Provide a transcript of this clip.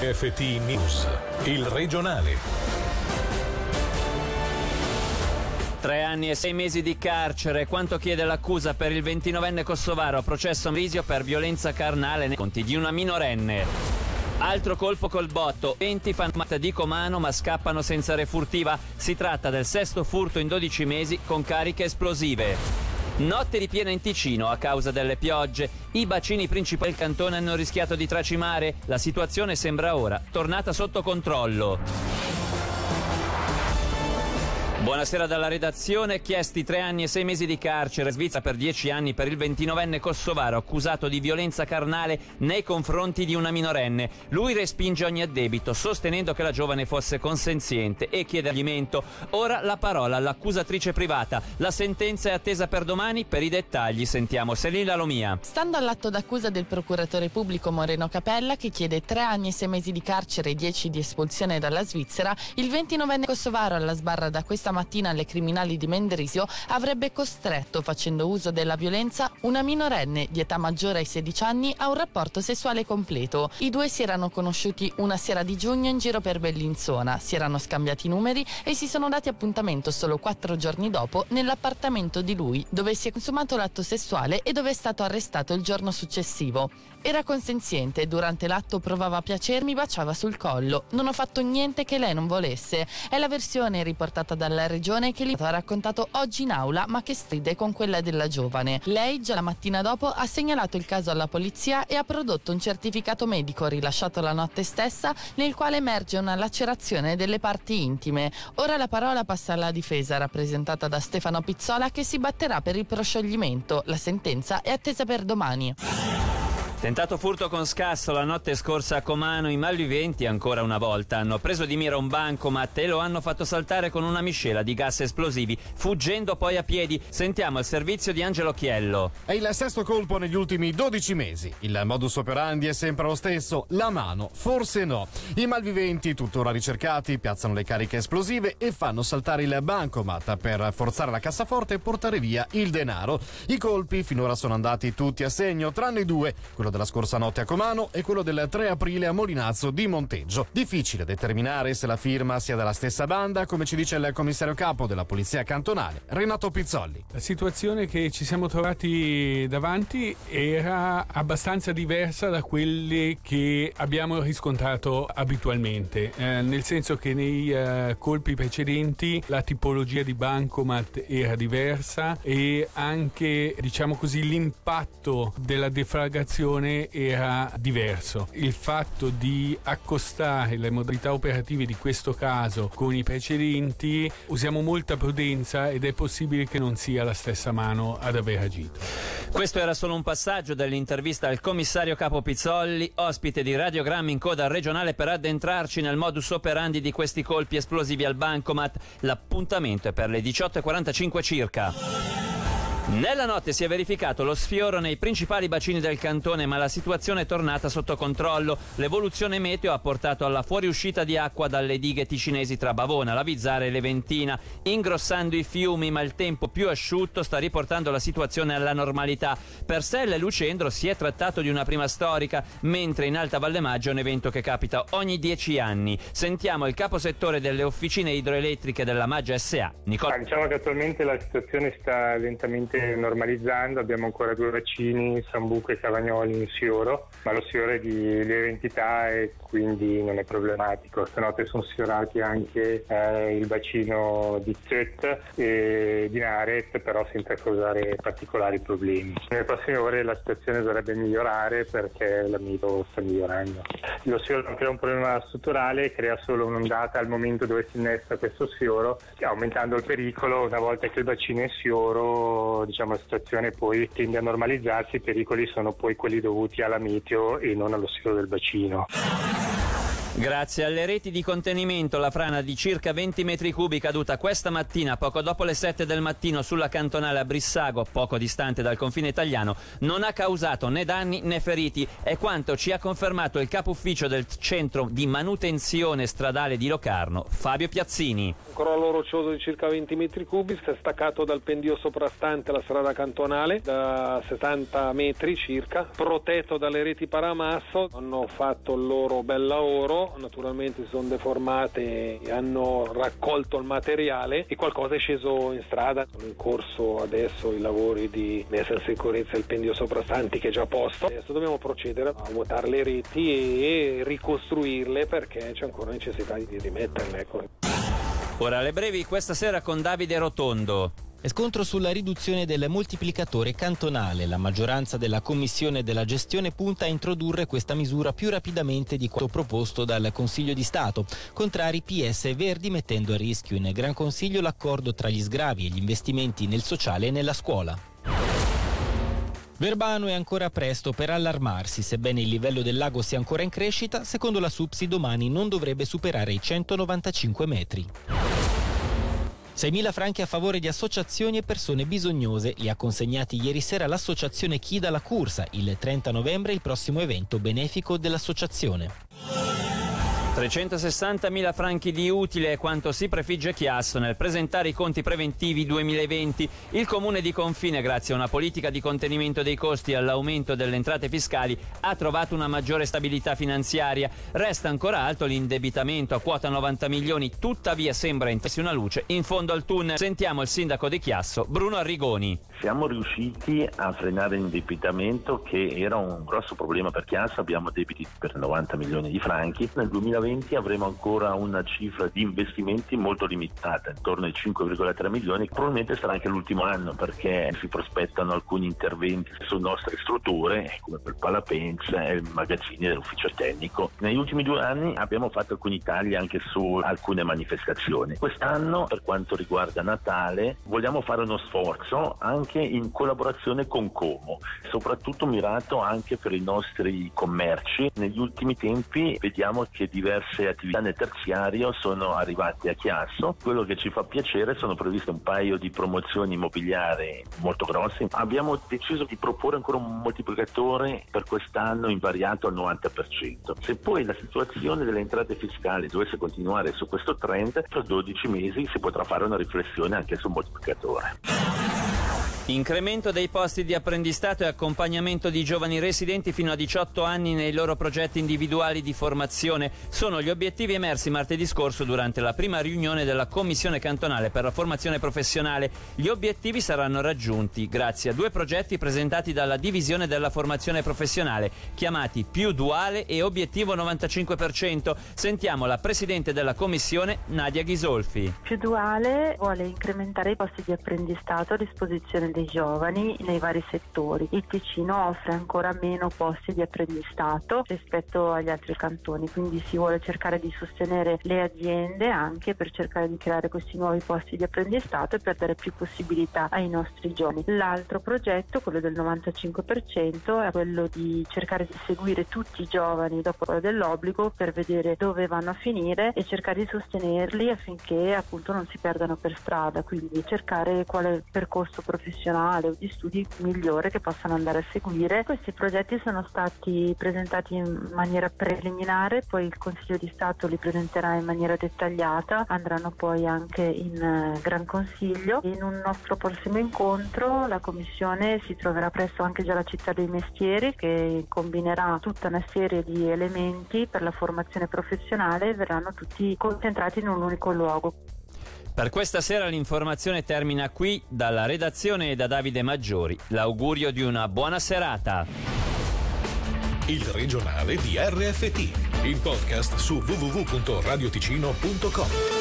FT News, il regionale. Tre anni e sei mesi di carcere, quanto chiede l'accusa per il 29enne kosovaro processo a Risio per violenza carnale nei conti di una minorenne. Altro colpo col botto, 20 fanno di comano ma scappano senza refurtiva. Si tratta del sesto furto in 12 mesi con cariche esplosive. Notte di piena in Ticino a causa delle piogge. I bacini principali del cantone hanno rischiato di tracimare. La situazione sembra ora tornata sotto controllo. Buonasera dalla redazione. Chiesti tre anni e sei mesi di carcere. Svizzera per dieci anni per il 29enne kosovaro accusato di violenza carnale nei confronti di una minorenne. Lui respinge ogni addebito, sostenendo che la giovane fosse consenziente e chiede alimento. Ora la parola all'accusatrice privata. La sentenza è attesa per domani. Per i dettagli sentiamo Selina Lomia. Stando all'atto d'accusa del procuratore pubblico Moreno Capella, che chiede tre anni e sei mesi di carcere e dieci di espulsione dalla Svizzera, il 29enne kosovaro alla sbarra da questa mattina alle criminali di Mendrisio avrebbe costretto, facendo uso della violenza, una minorenne di età maggiore ai 16 anni a un rapporto sessuale completo. I due si erano conosciuti una sera di giugno in giro per Bellinzona, si erano scambiati numeri e si sono dati appuntamento solo quattro giorni dopo nell'appartamento di lui, dove si è consumato l'atto sessuale e dove è stato arrestato il giorno successivo. Era consenziente, durante l'atto provava a piacermi, baciava sul collo. Non ho fatto niente che lei non volesse. È la versione riportata dalla regione che l'Italia ha raccontato oggi in aula, ma che stride con quella della giovane. Lei, già la mattina dopo, ha segnalato il caso alla polizia e ha prodotto un certificato medico rilasciato la notte stessa, nel quale emerge una lacerazione delle parti intime. Ora la parola passa alla difesa, rappresentata da Stefano Pizzola, che si batterà per il proscioglimento. La sentenza è attesa per domani. Tentato furto con scasso la notte scorsa a Comano, i malviventi ancora una volta hanno preso di mira un bancomat e lo hanno fatto saltare con una miscela di gas esplosivi, fuggendo poi a piedi. Sentiamo il servizio di Angelo Chiello. È il sesto colpo negli ultimi 12 mesi. Il modus operandi è sempre lo stesso, la mano, forse no. I malviventi, tuttora ricercati, piazzano le cariche esplosive e fanno saltare il bancomat per forzare la cassaforte e portare via il denaro. I colpi finora sono andati tutti a segno, tranne due, quello quello della scorsa notte a Comano e quello del 3 aprile a Molinazzo di Monteggio. Difficile determinare se la firma sia della stessa banda, come ci dice il commissario capo della Polizia Cantonale, Renato Pizzolli. La situazione che ci siamo trovati davanti era abbastanza diversa da quelle che abbiamo riscontrato abitualmente, eh, nel senso che nei eh, colpi precedenti la tipologia di bancomat era diversa e anche, diciamo così, l'impatto della defragazione situazione era diverso. Il fatto di accostare le modalità operative di questo caso con i precedenti usiamo molta prudenza ed è possibile che non sia la stessa mano ad aver agito. Questo era solo un passaggio dell'intervista al commissario Capo Pizzolli, ospite di Radiogrammi in coda regionale per addentrarci nel modus operandi di questi colpi esplosivi al bancomat. L'appuntamento è per le 18.45 circa. Nella notte si è verificato lo sfioro nei principali bacini del cantone, ma la situazione è tornata sotto controllo. L'evoluzione meteo ha portato alla fuoriuscita di acqua dalle dighe ticinesi tra Bavona, la Vizzara e Leventina, ingrossando i fiumi, ma il tempo più asciutto sta riportando la situazione alla normalità. Per Selle e Lucendro si è trattato di una prima storica, mentre in Alta Valle Maggio è un evento che capita ogni dieci anni. Sentiamo il caposettore delle officine idroelettriche della Maggia SA, Nicola. Ah, diciamo che attualmente la situazione sta lentamente normalizzando, abbiamo ancora due vaccini, Sambuco e Cavagnoli in Sioro, ma lo Sioro è di lieve entità e quindi non è problematico. Stanotte sono sfiorati anche eh, il bacino di Zet e di Naret, però senza causare particolari problemi. Nelle prossime ore la situazione dovrebbe migliorare perché l'amido sta migliorando. Lo sfioro non crea un problema strutturale, crea solo un'ondata al momento dove si innesta questo sfioro, aumentando il pericolo una volta che il bacino è sfioro diciamo, la situazione poi tende a normalizzarsi, i pericoli sono poi quelli dovuti alla meteo e non allo sfero del bacino. Grazie alle reti di contenimento, la frana di circa 20 metri cubi caduta questa mattina, poco dopo le 7 del mattino, sulla cantonale a Brissago, poco distante dal confine italiano, non ha causato né danni né feriti. È quanto ci ha confermato il capo ufficio del centro di manutenzione stradale di Locarno, Fabio Piazzini. Un crollo roccioso di circa 20 metri cubi si è staccato dal pendio soprastante la strada cantonale da 70 metri circa, protetto dalle reti paramasso, hanno fatto il loro bel naturalmente si sono deformate e hanno raccolto il materiale e qualcosa è sceso in strada. Sono in corso adesso i lavori di messa in sicurezza del pendio soprastanti che è già posto. Adesso dobbiamo procedere a vuotare le reti e ricostruirle perché c'è ancora necessità di rimetterle. Ecco. Ora alle brevi questa sera con Davide Rotondo. E scontro sulla riduzione del moltiplicatore cantonale. La maggioranza della Commissione della gestione punta a introdurre questa misura più rapidamente di quanto proposto dal Consiglio di Stato. Contrari PS e Verdi mettendo a rischio in Gran Consiglio l'accordo tra gli sgravi e gli investimenti nel sociale e nella scuola. Verbano è ancora presto per allarmarsi, sebbene il livello del lago sia ancora in crescita, secondo la SUPSI domani non dovrebbe superare i 195 metri. 6.000 franchi a favore di associazioni e persone bisognose li ha consegnati ieri sera l'associazione Chi dalla Cursa, il 30 novembre il prossimo evento benefico dell'associazione. 360.000 franchi di utile è quanto si prefigge Chiasso nel presentare i conti preventivi 2020. Il comune di Confine, grazie a una politica di contenimento dei costi e all'aumento delle entrate fiscali, ha trovato una maggiore stabilità finanziaria. Resta ancora alto l'indebitamento a quota 90 milioni, tuttavia sembra intendersi una luce in fondo al tunnel. Sentiamo il sindaco di Chiasso, Bruno Arrigoni. Siamo riusciti a frenare l'indebitamento che era un grosso problema per Chiasso, abbiamo debiti per 90 milioni di franchi. Nel 2020 2020 avremo ancora una cifra di investimenti molto limitata, intorno ai 5,3 milioni. Probabilmente sarà anche l'ultimo anno perché si prospettano alcuni interventi su nostre strutture, come per Palapenza e magazzini dell'ufficio tecnico. Negli ultimi due anni abbiamo fatto alcuni tagli anche su alcune manifestazioni. Quest'anno, per quanto riguarda Natale, vogliamo fare uno sforzo anche in collaborazione con Como, soprattutto mirato anche per i nostri commerci. Negli ultimi tempi vediamo che diversi diverse attività nel terziario sono arrivate a Chiasso. Quello che ci fa piacere sono previste un paio di promozioni immobiliari molto grosse. Abbiamo deciso di proporre ancora un moltiplicatore per quest'anno invariato al 90%. Se poi la situazione delle entrate fiscali dovesse continuare su questo trend, tra 12 mesi si potrà fare una riflessione anche sul moltiplicatore. Incremento dei posti di apprendistato e accompagnamento di giovani residenti fino a 18 anni nei loro progetti individuali di formazione sono gli obiettivi emersi martedì scorso durante la prima riunione della Commissione cantonale per la formazione professionale. Gli obiettivi saranno raggiunti grazie a due progetti presentati dalla Divisione della formazione professionale, chiamati Più Duale e Obiettivo 95%. Sentiamo la Presidente della Commissione, Nadia Ghisolfi. Più Duale vuole incrementare i posti di apprendistato a disposizione dei giovani nei vari settori. Il Ticino offre ancora meno posti di apprendistato rispetto agli altri cantoni, quindi si vuole cercare di sostenere le aziende anche per cercare di creare questi nuovi posti di apprendistato e per dare più possibilità ai nostri giovani. L'altro progetto, quello del 95%, è quello di cercare di seguire tutti i giovani dopo l'ora dell'obbligo per vedere dove vanno a finire e cercare di sostenerli affinché appunto non si perdano per strada, quindi cercare quale percorso professionale professionale o di studi migliore che possano andare a seguire. Questi progetti sono stati presentati in maniera preliminare, poi il Consiglio di Stato li presenterà in maniera dettagliata, andranno poi anche in eh, Gran Consiglio. In un nostro prossimo incontro la Commissione si troverà presso anche già la città dei mestieri che combinerà tutta una serie di elementi per la formazione professionale e verranno tutti concentrati in un unico luogo. Per questa sera l'informazione termina qui dalla redazione e da Davide Maggiori. L'augurio di una buona serata. Il regionale di RFT, il podcast su www.radioticino.com.